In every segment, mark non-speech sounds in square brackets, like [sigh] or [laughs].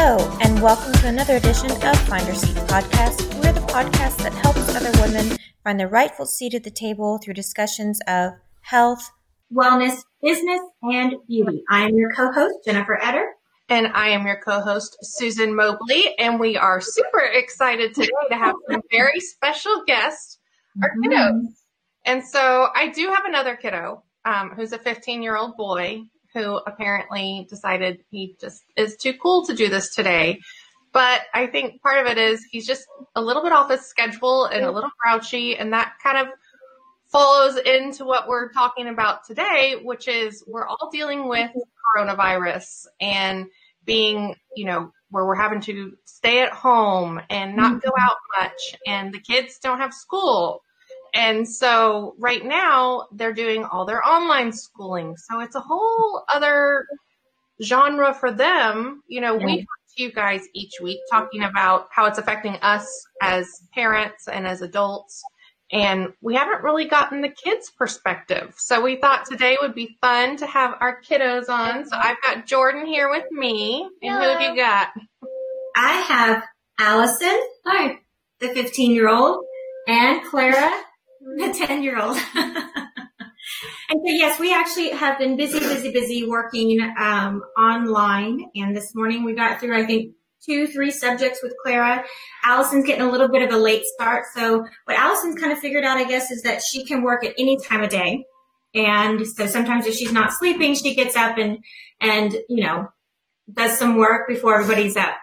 Hello, and welcome to another edition of Find Your Seat podcast. We're the podcast that helps other women find their rightful seat at the table through discussions of health, wellness, business, and beauty. I am your co-host, Jennifer Etter. And I am your co-host, Susan Mobley. And we are super excited today to have some very special guests, our mm-hmm. kiddos. And so I do have another kiddo um, who's a 15 year old boy who apparently decided he just is too cool to do this today. But I think part of it is he's just a little bit off his schedule and a little grouchy, and that kind of follows into what we're talking about today, which is we're all dealing with coronavirus and being, you know, where we're having to stay at home and not go out much, and the kids don't have school. And so right now they're doing all their online schooling. So it's a whole other genre for them. You know, we talk to you guys each week talking about how it's affecting us as parents and as adults. And we haven't really gotten the kids' perspective. So we thought today would be fun to have our kiddos on. So I've got Jordan here with me. And Hello. who have you got? I have Allison. Hi. The 15 year old. And Clara, the 10 year old. [laughs] And so, yes, we actually have been busy, busy, busy working um, online. And this morning we got through, I think, two, three subjects with Clara. Allison's getting a little bit of a late start. So, what Allison's kind of figured out, I guess, is that she can work at any time of day. And so sometimes if she's not sleeping, she gets up and, and, you know, does some work before everybody's up.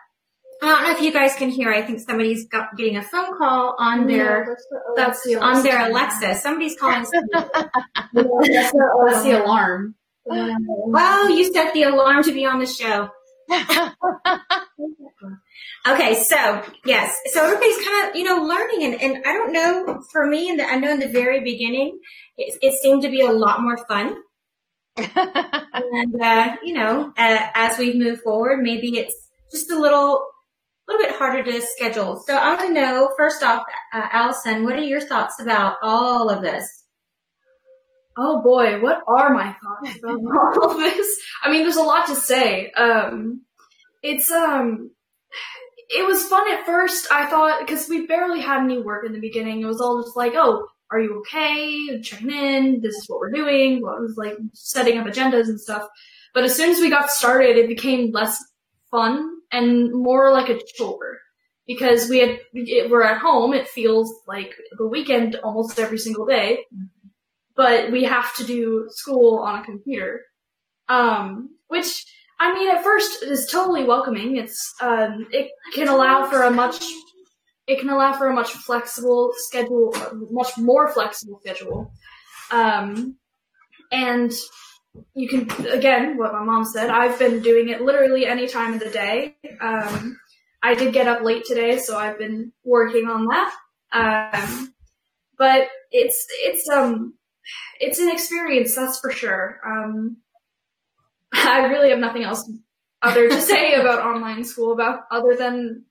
I don't know if you guys can hear. I think somebody's got, getting a phone call on their that's, the on their Alexa. Somebody's calling. [laughs] that's the [laughs] alarm. Well, you set the alarm to be on the show. [laughs] okay, so yes, so everybody's kind of you know learning, and, and I don't know for me, and I know in the very beginning, it, it seemed to be a lot more fun. and uh, you know, uh, as we move forward, maybe it's just a little a little bit harder to schedule. So I want to know, first off, uh, Allison, what are your thoughts about all of this? Oh boy, what are my thoughts about [laughs] all of this? I mean, there's a lot to say. Um, it's, um, it was fun at first. I thought, because we barely had any work in the beginning. It was all just like, oh, are you okay? Checking in. This is what we're doing. It was like setting up agendas and stuff. But as soon as we got started, it became less fun and more like a chore because we had we're at home. It feels like the weekend almost every single day, but we have to do school on a computer, um, which I mean at first is totally welcoming. It's um, it can allow for a much it can allow for a much flexible schedule, much more flexible schedule, um, and you can again what my mom said i've been doing it literally any time of the day. Um, i did get up late today so i've been working on that. Um, but it's it's um it's an experience that's for sure. Um, i really have nothing else other to [laughs] say about online school about other than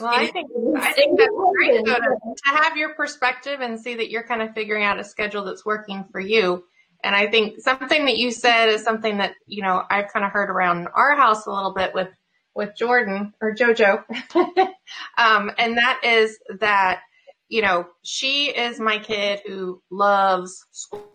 well, I think I think that's great to, to have your perspective and see that you're kind of figuring out a schedule that's working for you. And I think something that you said is something that you know I've kind of heard around our house a little bit with with Jordan or JoJo, [laughs] um, and that is that you know, she is my kid who loves school.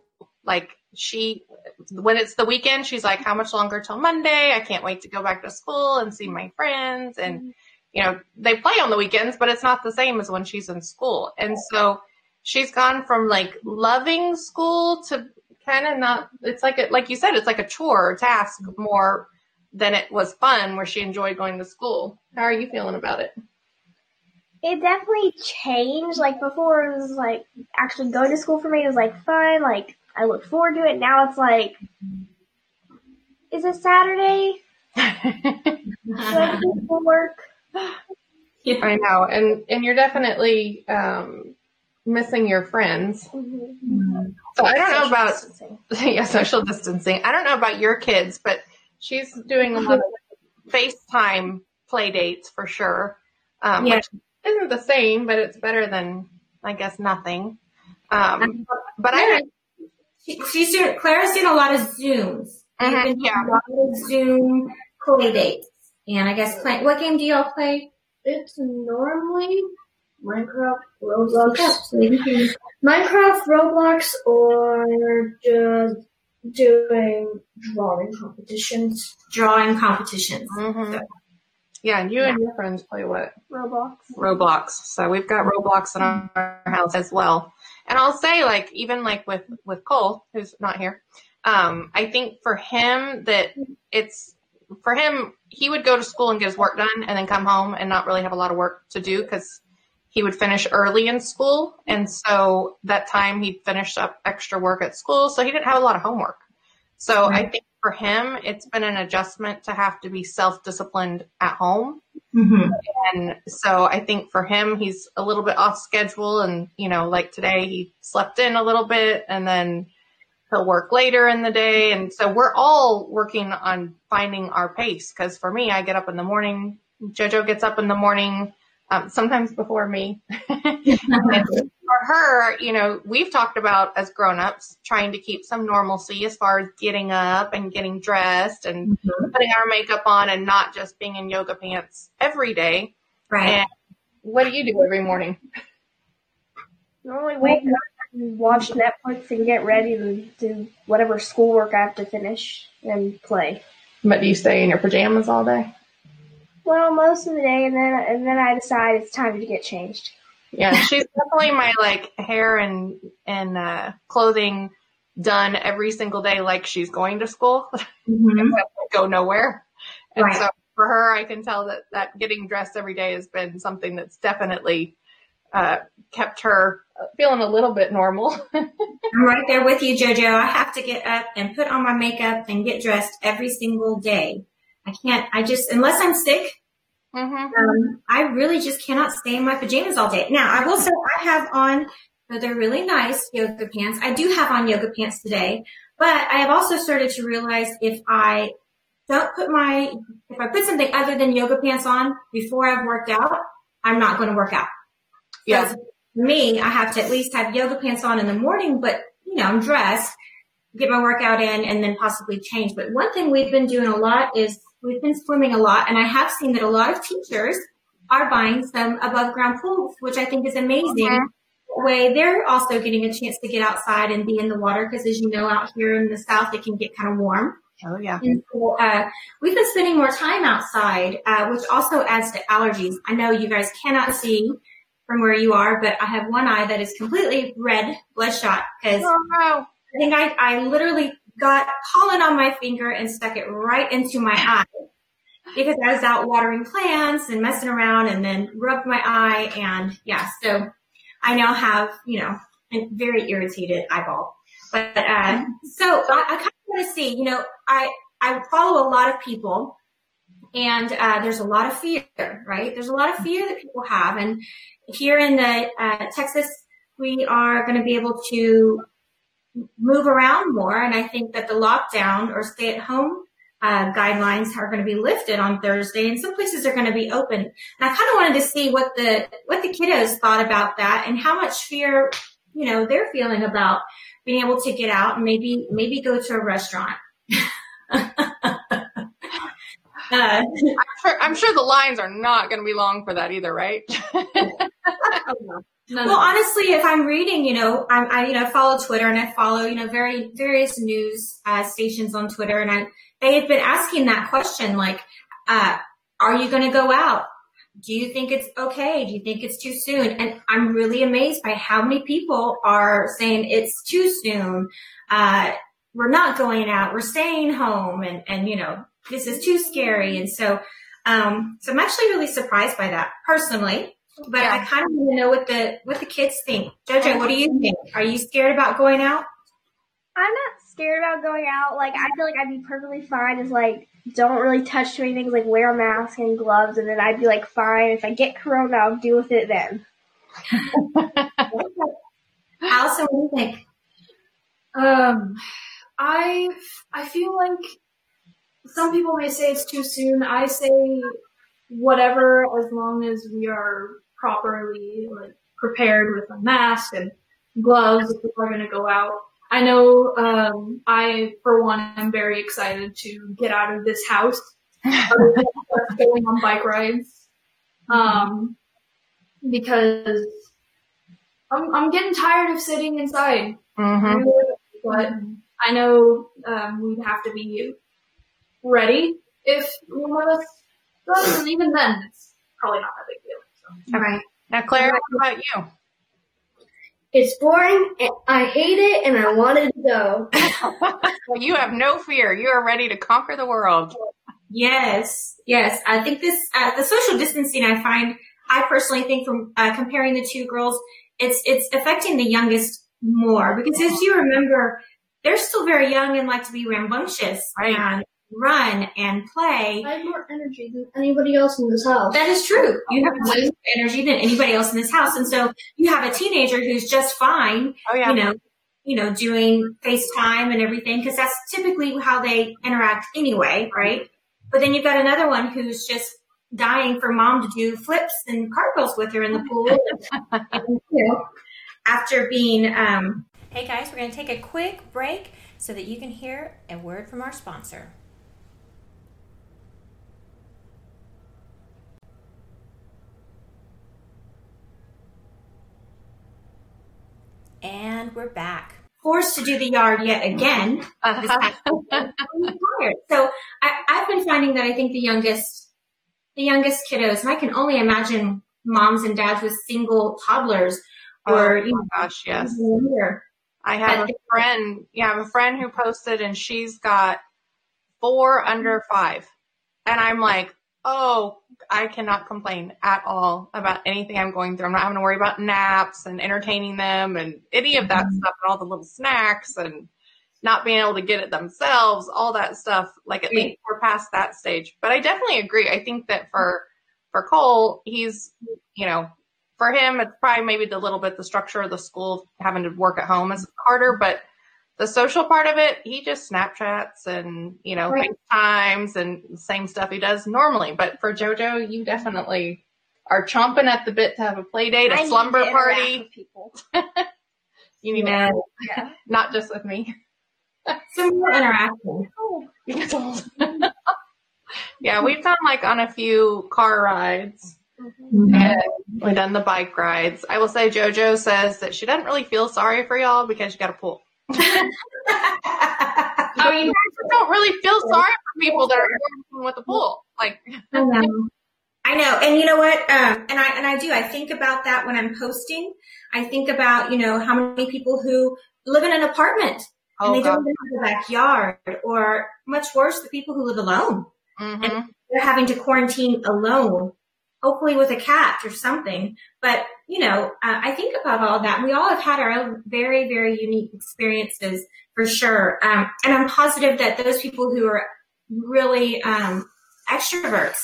Like she, when it's the weekend, she's like, how much longer till Monday? I can't wait to go back to school and see my friends. And, you know, they play on the weekends, but it's not the same as when she's in school. And so she's gone from like loving school to kind of not, it's like, a, like you said, it's like a chore or task more than it was fun where she enjoyed going to school. How are you feeling about it? It definitely changed. Like before, it was like actually going to school for me was like fun. Like I look forward to it. Now it's like, is it Saturday? [laughs] Should I do work? I know, and and you're definitely um, missing your friends. Mm-hmm. So I don't know about [laughs] yeah social distancing. I don't know about your kids, but she's doing a lot of FaceTime play dates for sure. Um, Yeah. which isn't the same, but it's better than I guess nothing. Um, but I She, she's doing, Clara's doing a lot of Zooms. Mhm, been yeah. A lot of Zoom play dates. And I guess play, what game do y'all play? It's normally Minecraft, Roblox, Yes. Minecraft, Roblox, or just doing drawing competitions. Drawing competitions. Mhm. Yeah, and you and your friends play what? Roblox. Roblox. So we've got Roblox in our house as well. And I'll say, like, even like with with Cole, who's not here, um, I think for him that it's for him he would go to school and get his work done, and then come home and not really have a lot of work to do because he would finish early in school, and so that time he'd finish up extra work at school, so he didn't have a lot of homework. So I think for him, it's been an adjustment to have to be self disciplined at home. Mm-hmm. And so I think for him, he's a little bit off schedule. And, you know, like today, he slept in a little bit and then he'll work later in the day. And so we're all working on finding our pace. Cause for me, I get up in the morning. JoJo gets up in the morning, um, sometimes before me. And [laughs] for her, you know, we've talked about as grown-ups trying to keep some normalcy as far as getting up and getting dressed and putting our makeup on and not just being in yoga pants every day. Right. And what do you do every morning? Normally wake up and watch Netflix and get ready to do whatever schoolwork I have to finish and play. But do you stay in your pajamas all day? Well, most of the day, and then and then I decide it's time to get changed. Yeah, [laughs] she's definitely my like hair and and uh, clothing done every single day, like she's going to school. [laughs] Mhm. go nowhere. And Right. so for her, I can tell that that getting dressed every day has been something that's definitely uh, kept her feeling a little bit normal. [laughs] I'm right there with you, JoJo. I have to get up and put on my makeup and get dressed every single day. I can't, I just, unless I'm sick, mm-hmm. um, I really just cannot stay in my pajamas all day. Now, I will say I have on, though they're really nice yoga pants. I do have on yoga pants today, but I have also started to realize if I don't put my, if I put something other than yoga pants on before I've worked out, I'm not going to work out. Yeah. Me, I have to at least have yoga pants on in the morning, but you know, I'm dressed, get my workout in, and then possibly change. But one thing we've been doing a lot is we've been swimming a lot, and I have seen that a lot of teachers are buying some above ground pools, which I think is amazing. That way they're also getting a chance to get outside and be in the water because as you know, out here in the south, it can get kind of warm. Oh yeah. And so, uh, we've been spending more time outside, uh, which also adds to allergies. I know you guys cannot see from where you are, but I have one eye that is completely red, bloodshot, because Oh. I think I, I literally got pollen on my finger and stuck it right into my eye because I was out watering plants and messing around and then rubbed my eye and yeah, so I now have, you know, a very irritated eyeball. But, uh, so I, I kind of want to see, you know, I, I follow a lot of people and, uh, there's a lot of fear, right? There's a lot of fear that people have. And here in the, uh, Texas, we are going to be able to move around more. And I think that the lockdown or stay at home uh, guidelines are going to be lifted on Thursday, and some places are going to be open. And I kind of wanted to see what the what the kiddos thought about that and how much fear you know they're feeling about being able to get out and maybe maybe go to a restaurant. [laughs] I'm sure, I'm sure the lines are not going to be long for that either, right? [laughs] Well, honestly, if I'm reading, you know, I, I you know follow Twitter and I follow you know very various news uh, stations on Twitter, and I they have been asking that question like, uh, are you going to go out? Do you think it's okay? Do you think it's too soon? And I'm really amazed by how many people are saying it's too soon. Uh, we're not going out. We're staying home, and and you know this is too scary. And so, um, so I'm actually really surprised by that personally. But I kind of want to know what the what the kids think. Jojo, what do you think? Are you scared about going out? I'm not scared about going out. Like I feel like I'd be perfectly fine as like don't really touch too many things, like wear a mask and gloves, and then I'd be like fine. If I get corona, I'll deal with it then. Allison, what do you think? Um, I I feel like some people may say it's too soon. I say whatever, as long as we are properly like prepared with a mask and gloves if we're going to go out. I know um, I, for one, am very excited to get out of this house, [laughs] going on bike rides, um, because I'm I'm getting tired of sitting inside Mm-hmm. but I know um, we'd have to be ready if one of us does, and even then, it's probably not that big deal. So. All right. Now, Claire, what about you? It's boring. I hate it, and I wanted to go. [laughs] well, you have no fear. You are ready to conquer the world. Yes, yes. I think this uh, the social distancing. I find I personally think from uh, comparing the two girls, it's it's affecting the youngest more because as you remember, they're still very young and like to be rambunctious Right. and run and play. I have more energy than anybody else in this house. That is true. You have more energy than anybody else in this house, and so you have a teenager who's just fine. Oh, yeah. You know, you know, doing FaceTime and everything because that's typically how they interact anyway, right? But then you've got another one who's just dying for mom to do flips and cartwheels with her in the pool. [laughs] And, you know, after being, um, hey guys, we're going to take a quick break so that you can hear a word from our sponsor. And we're back. Forced to do the yard yet again. [laughs] Uh-huh. past week. I'm tired. So I, I've been finding that I think the youngest, the youngest kiddos, and I can only imagine moms and dads with single toddlers or oh you my know, gosh, yes. even. I have a friend. Yeah, I have a friend who posted, and she's got four under five, and I'm like, oh, I cannot complain at all about anything I'm going through. I'm not having to worry about naps and entertaining them and any of that mm-hmm. stuff, and all the little snacks and not being able to get it themselves, all that stuff. Like at least we're past that stage. But I definitely agree. I think that for for Cole, he's you know for him, it's probably maybe the little bit the structure of the school having to work at home is harder, but the social part of it, he just Snapchats and you know Right. FaceTimes and same stuff he does normally. But for JoJo, you definitely are chomping at the bit to have a play date, I a need slumber to party. with people. [laughs] You need Yeah. to, not just with me. [laughs] Some more interaction. You get old. yeah, we've done like on a few car rides. Mm-hmm. And we've done the bike rides. I will say JoJo says that she doesn't really feel sorry for y'all because you got a pool. I mean, I don't really feel sorry for people that are working with a pool. Like, I know. I know. And you know what? Um, and I, and I do, I think about that when I'm posting. I think about, you know, how many people who live in an apartment and oh they god. don't even have a backyard or much worse, the people who live alone. hmm They're having to quarantine alone, hopefully with a cat or something. But, you know, uh, I think about all that. We all have had our own very, very unique experiences for sure. Um, and I'm positive that those people who are really, um, extroverts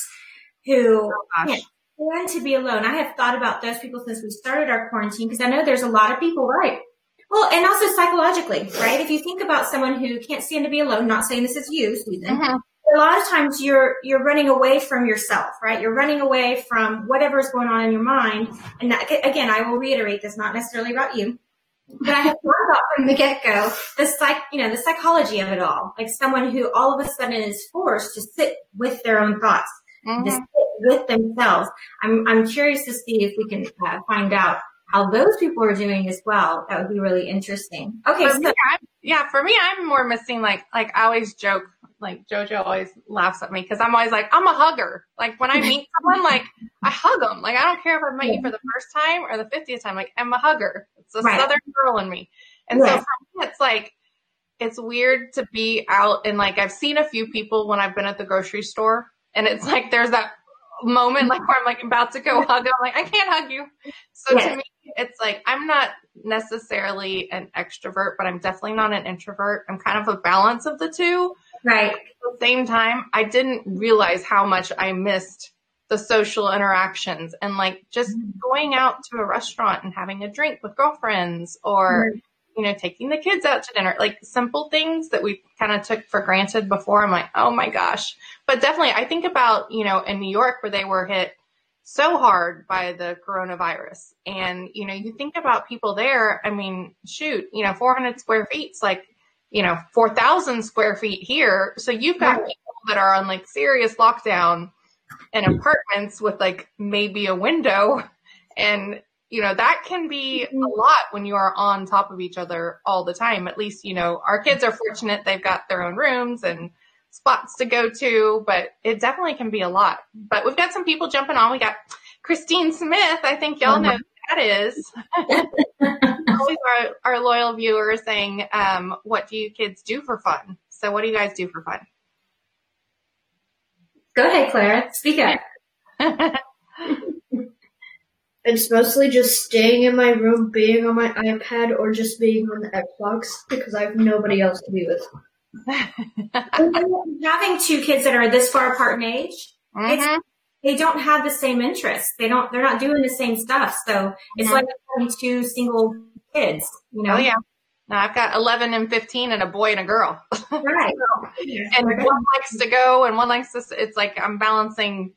who Gosh. can't stand to be alone. I have thought about those people since we started our quarantine because I know there's a lot of people, right? Well, and also psychologically, right? If you think about someone who can't stand to be alone, not saying this is you, Susan, Mhm. A lot of times you're you're running away from yourself, right? You're running away from whatever's going on in your mind. And that, again, I will reiterate this, not necessarily about you, but I have [laughs] thought about from the get go the psych, you know, the psychology of it all. Like someone who all of a sudden is forced to sit with their own thoughts, to Mhm. sit with themselves. I'm I'm curious to see if we can uh, find out how those people are doing as well. That would be really interesting. Okay. For So, me, yeah, for me, I'm more missing like like I always joke. Like Jojo always laughs at me because I'm always like I'm a hugger. Like when I [laughs] meet someone, like I hug them. Like I don't care if I met you for the first time or the fiftieth time. Like I'm a hugger. It's a Right. southern girl in me. And so for me, it's like it's weird to be out and like I've seen a few people when I've been at the grocery store, and it's like there's that moment like where I'm like about to go hug. them. I'm like I can't hug you. So Yeah. to me, it's like I'm not necessarily an extrovert, but I'm definitely not an introvert. I'm kind of a balance of the two. Right. At the same time, I didn't realize how much I missed the social interactions and like just mm-hmm. going out to a restaurant and having a drink with girlfriends or you know taking the kids out to dinner like simple things that we kind of took for granted before. I'm like oh my gosh. But definitely i think about you know in new york where they were hit so hard by the coronavirus and you know you think about people there i mean shoot you know 400 square feet's like you know 4000 square feet here. So you've got people that are on like serious lockdown and apartments with like maybe a window. And you know that can be a mm-hmm. lot when you are on top of each other all the time. At least you know our kids are fortunate they've got their own rooms and spots to go to but it definitely can be a lot. But we've got some people jumping on. We got christine smith. I think y'all oh know who that is [laughs] always our, our loyal viewers saying um, what do you kids do for fun so what do you guys do for fun Go ahead, Clara. Speak up. [laughs] It's mostly just staying in my room, being on my iPad, or just being on the Xbox because I have nobody else to be with. [laughs] Having two kids that are this far apart in age, Mhm. it's, they don't have the same interests. They don't. They're not doing the same stuff. So it's Mhm. like having two single kids. You know. oh yeah now i've got 11 and 15 and a boy and a girl [laughs] Right. [laughs] and one likes to go and one likes to it's like i'm balancing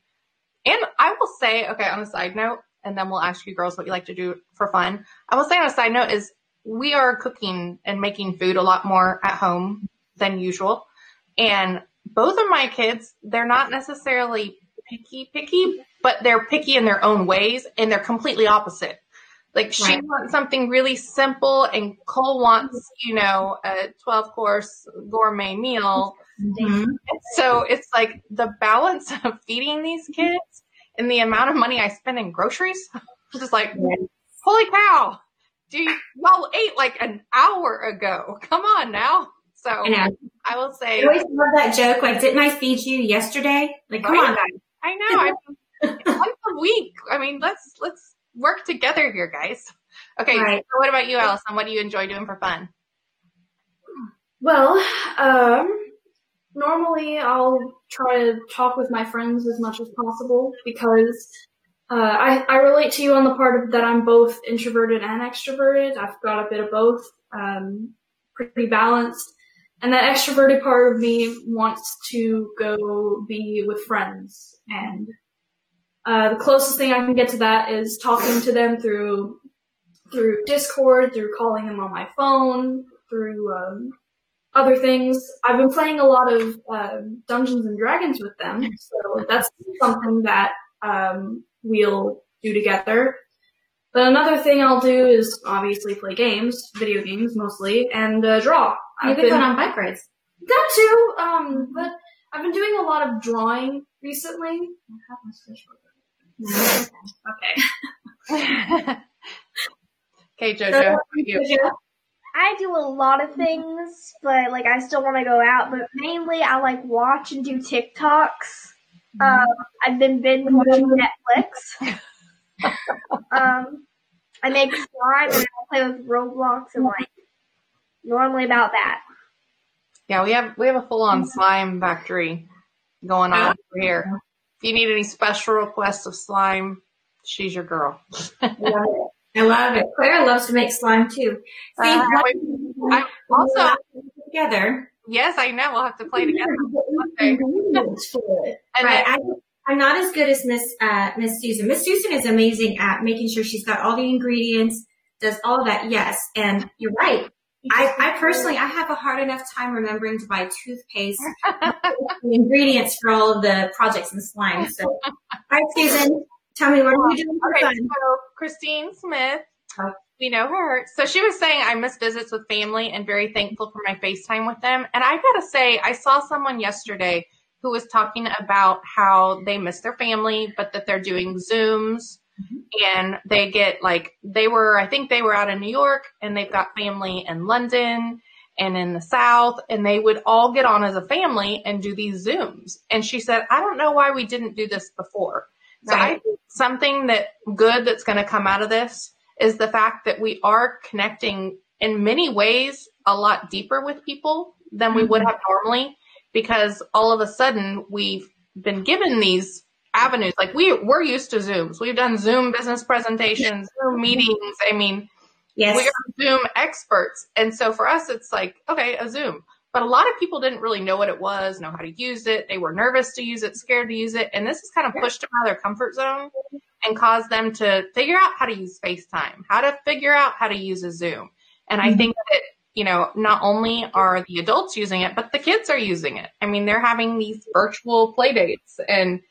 and i will say okay on a side note and then we'll ask you girls what you like to do for fun i will say on a side note is we are cooking and making food a lot more at home than usual and both of my kids they're not necessarily picky picky but they're picky in their own ways and they're completely opposite like she Right. wants something really simple and Cole wants, you know, a 12 course gourmet meal. Mhm. So it's like the balance [laughs] of feeding these kids and the amount of money I spend in groceries. [laughs] I'm just like, holy cow. Do you, y'all ate like an hour ago. Come on now. So I. I will say, I always love that joke. Like, didn't I feed you yesterday? Like, come Right. on, guys. I know. I mean, [laughs] once a week. I mean, let's, let's work together here, guys. Okay. Right. So what about you, Allison? What do you enjoy doing for fun? Well, um, normally I'll try to talk with my friends as much as possible because uh, I, I relate to you on the part of that I'm both introverted and extroverted. I've got a bit of both, um, pretty balanced. And that extroverted part of me wants to go be with friends. And uh, the closest thing I can get to that is talking to them through through Discord, through calling them on my phone, through um, other things. I've been playing a lot of um, Dungeons and Dragons with them, so that's something that um, we'll do together. But another thing I'll do is obviously play games, video games mostly, and uh, draw. You've been going on bike rides. that too, um, but I've been doing a lot of drawing recently. Okay. [laughs] okay, Jojo. how about you? I do a lot of things, but like I still want to go out. But mainly, I like watch and do TikToks. Um, I've been binge watching Netflix. [laughs] um, I make slime and I play with Roblox and like normally about that. Yeah, we have we have a full on slime factory going on over here. If you need any special requests of slime, she's your girl. I [laughs] love it. I love it. Claire loves to make slime too. See, Uh, [laughs] I also together. yes, I know we'll have to play together. Okay. [laughs] And right. I, I'm not as good as Miss uh, Miss Susan. Miss Susan is amazing at making sure she's got all the ingredients, does all of that. Yes, and you're right. I, I personally, I have a hard enough time remembering to buy toothpaste, [laughs] the ingredients for all of the projects in slime. So, right, Susan, tell me what are you doing for okay, fun? so Christine Smith oh. We know her. So she was saying, I miss visits with family and very thankful for my FaceTime with them. And I gotta say, I saw someone yesterday who was talking about how they miss their family, but that they're doing Zooms and they get like, they were, I think they were out in New York and they've got family in London and in the South, and they would all get on as a family and do these Zooms. And she said, I don't know why we didn't do this before. So I think something that good that's going to come out of this is the fact that we are connecting in many ways a lot deeper with people than we would mm-hmm. have normally because all of a sudden we've been given these avenues. Like we we're used to Zooms. We've done Zoom business presentations, Zoom meetings. I mean, Yes. we're Zoom experts. And so for us, it's like, okay, a Zoom. But a lot of people didn't really know what it was, know how to use it. They were nervous to use it, scared to use it. And this has kind of pushed them out of their comfort zone and caused them to figure out how to use FaceTime, how to figure out how to use a Zoom. And I mm-hmm. think that, you know, not only are the adults using it, but the kids are using it. I mean, they're having these virtual play dates and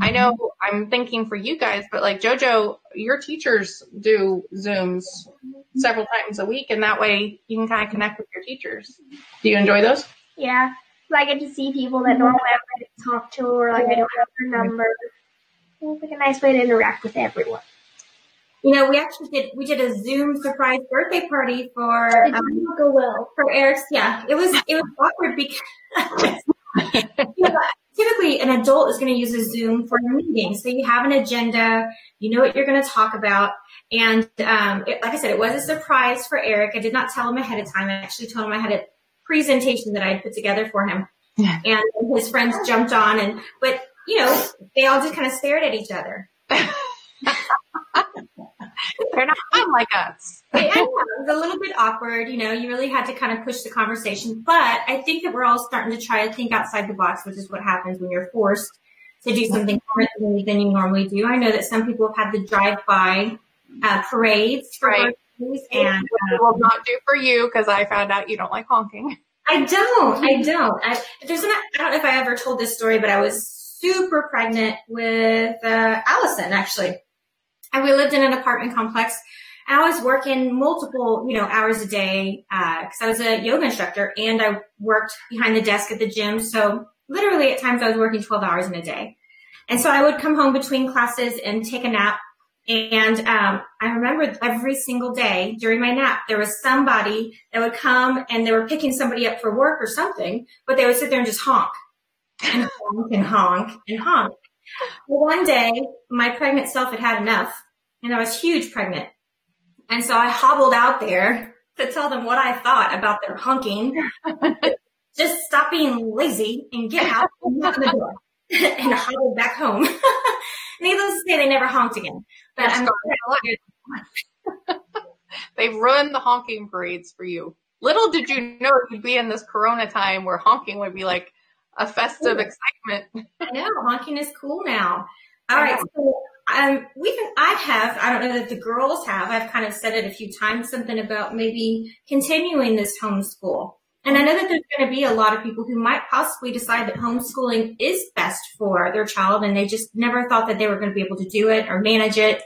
I know I'm thinking for you guys, but like JoJo, your teachers do Zooms several times a week, and that way you can kind of connect with your teachers. Do you enjoy those? Yeah. I get to see people that normally I wouldn't talk to or like I don't have their number. It's like a nice way to interact with everyone. You know, we actually did we did a Zoom surprise birthday party for It um, go well. for Eric's. Yeah, it was it was awkward because [laughs] you know, typically an adult is going to use a Zoom for a meeting, so you have an agenda, you know what you're going to talk about, and um, it, like I said, it was a surprise for Eric. I did not tell him ahead of time. I actually told him I had a presentation that I had put together for him, and his friends jumped on, and but you know they all just kind of stared at each other. [laughs] They're not fun like us. I know, it was a little bit awkward, you know, you really had to kind of push the conversation, but I think that we're all starting to try to think outside the box, which is what happens when you're forced to do something differently than you normally do. I know that some people have had the drive-by uh, parades for Right. and uh, will not do for you because I found out you don't like honking. I don't. I don't. I, there's an, I don't know if I ever told this story, but I was super pregnant with uh, Allison actually, and we lived in an apartment complex. I was working multiple, you know, hours a day because I was a yoga instructor and I worked behind the desk at the gym. So literally at times I was working 12 hours in a day. And so I would come home between classes and take a nap. And um, I remember every single day during my nap, there was somebody that would come and they were picking somebody up for work or something, but they would sit there and just honk and honk and honk and honk. Well, one day, my pregnant self had had enough, and I was huge pregnant. And so I hobbled out there to tell them what I thought about their honking. [laughs] Just stop being lazy and get out and knock the door. [laughs] and hobbled back home. [laughs] Needless to say, they never honked again. But I'm They've ruined the honking parades for you. Little did you know you'd be in this corona time where honking would be like a festive excitement. I know honking is cool now. All right, so um, we can. I have. I don't know that the girls have. I've kind of said it a few times. Something about maybe continuing this homeschool. And I know that there's going to be a lot of people who might possibly decide that homeschooling is best for their child, and they just never thought that they were going to be able to do it or manage it.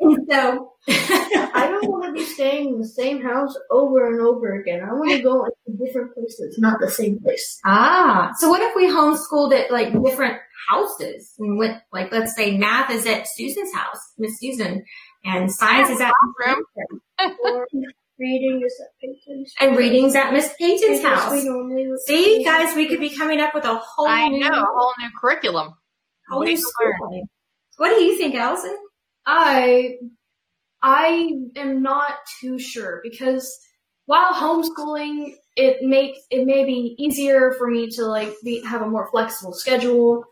And so, I don't want to be staying in the same house over and over again. I want to go into different places, not the same place. ah, so what if we homeschooled at like different houses and went like let's say math is at Susan's house, Miss Susan, and science is at Room. Or reading is at Peyton's. and reading's at Miss Peyton's house. we normally would- See, guys, we could be coming up with a whole I new, know, a whole new curriculum. whole new school. What do you think, Allison? I I am not too sure because while homeschooling it makes it may be easier for me to like be, have a more flexible schedule.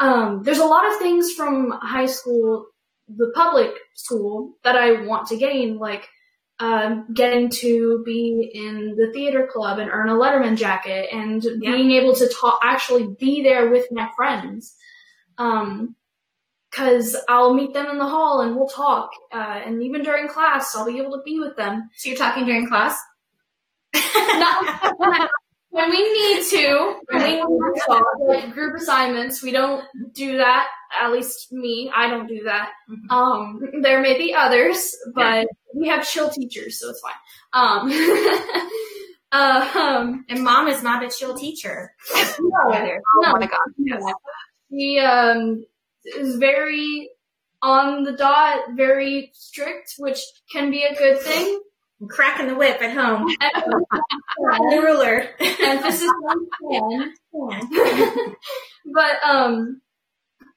Um, there's a lot of things from high school, the public school that I want to gain, like um, getting to be in the theater club and earn a Letterman jacket, and being able to talk, actually be there with my friends. Um, because I'll meet them in the hall and we'll talk. Uh, and even during class, I'll be able to be with them. So you're talking during class? [laughs] Not, when we need to, when we need to talk, like group assignments, we don't do that. At least me, I don't do that. Um, there may be others, but we have chill teachers, so it's fine. Um, [laughs] uh, um, And mom is not a chill teacher. no, Either. Oh no, my god. Yes. She um, is very on the dot, very strict, which can be a good thing. Cracking the whip at home. the [laughs] And ruler. emphasis on can. but um,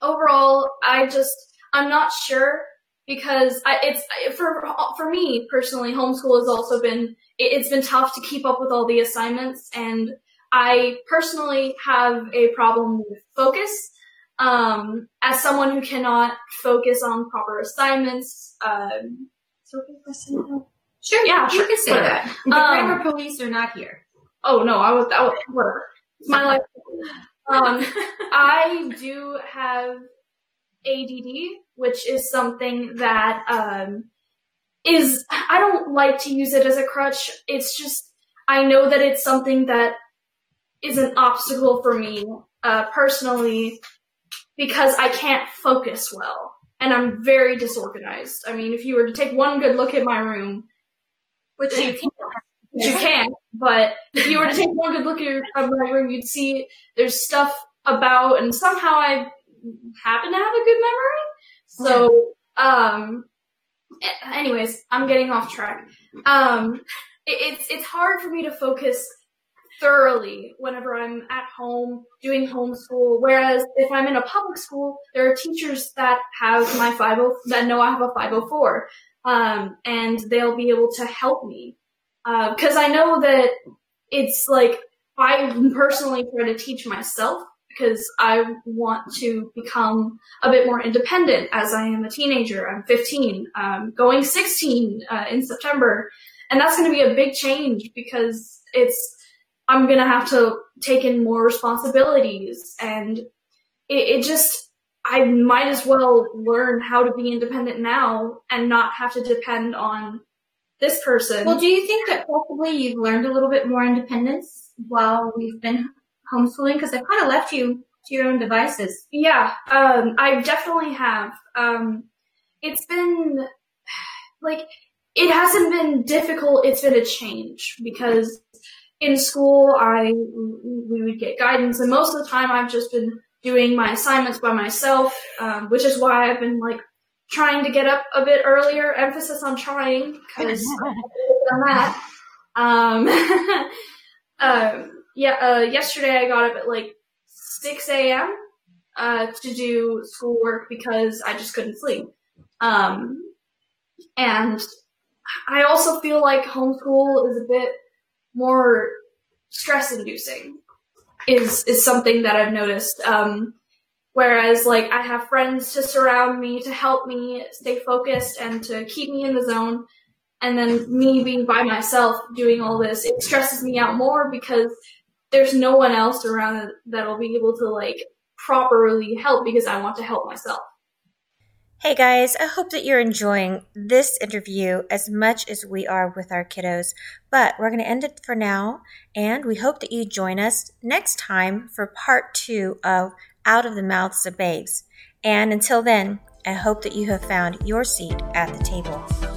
overall, I just I'm not sure because I, it's for for me personally. Homeschool has also been it's been tough to keep up with all the assignments, and I personally have a problem with focus. Um, as someone who cannot focus on proper assignments, um, so okay if I say no? Sure, Yeah, you sure, can say sure. that. The Um, grammar police are not here. Oh no, I was that was whatever. It's my life. Um, I do have ADD, which is something that um, is I don't like to use it as a crutch. It's just I know that it's something that is an obstacle for me uh, personally because I can't focus well and I'm very disorganized. I mean, if you were to take one good look at my room, Which you can. you can, but if you were to take one good look at your at my room, you'd see there's stuff about, and somehow I happen to have a good memory. So, um, anyways, I'm getting off track. Um, it, it's it's hard for me to focus thoroughly whenever I'm at home doing homeschool. Whereas if I'm in a public school, there are teachers that have my 50 that know I have a 504, um, and they'll be able to help me because I know that it's like I personally try to teach myself because I want to become a bit more independent as I am a teenager. I'm 15, um, going 16 uh, in September, and that's going to be a big change because it's I'm going to have to take in more responsibilities, and it, it just I might as well learn how to be independent now and not have to depend on this person. Well, do you think that possibly you've learned a little bit more independence while we've been homeschooling? Because they've kind of left you to your own devices. Yeah, um, I definitely have. Um, it's been like it hasn't been difficult. It's been a change because in school I we would get guidance, and most of the time I've just been doing my assignments by myself, um, which is why I've been like trying to get up a bit earlier. Emphasis on trying because on [laughs] that. Um, [laughs] um, yeah, uh, yesterday I got up at like 6 a.m. Uh, to do schoolwork because I just couldn't sleep. Um, and I also feel like homeschool is a bit more stress inducing is is something that I've noticed. Um, whereas like I have friends to surround me to help me stay focused and to keep me in the zone. And then me being by myself doing all this, it stresses me out more because there's no one else around that'll be able to like properly help because I want to help myself. Hey guys, I hope that you're enjoying this interview as much as we are with our kiddos. But we're going to end it for now, and we hope that you join us next time for part two of Out of the Mouths of Babes. And until then, I hope that you have found your seat at the table.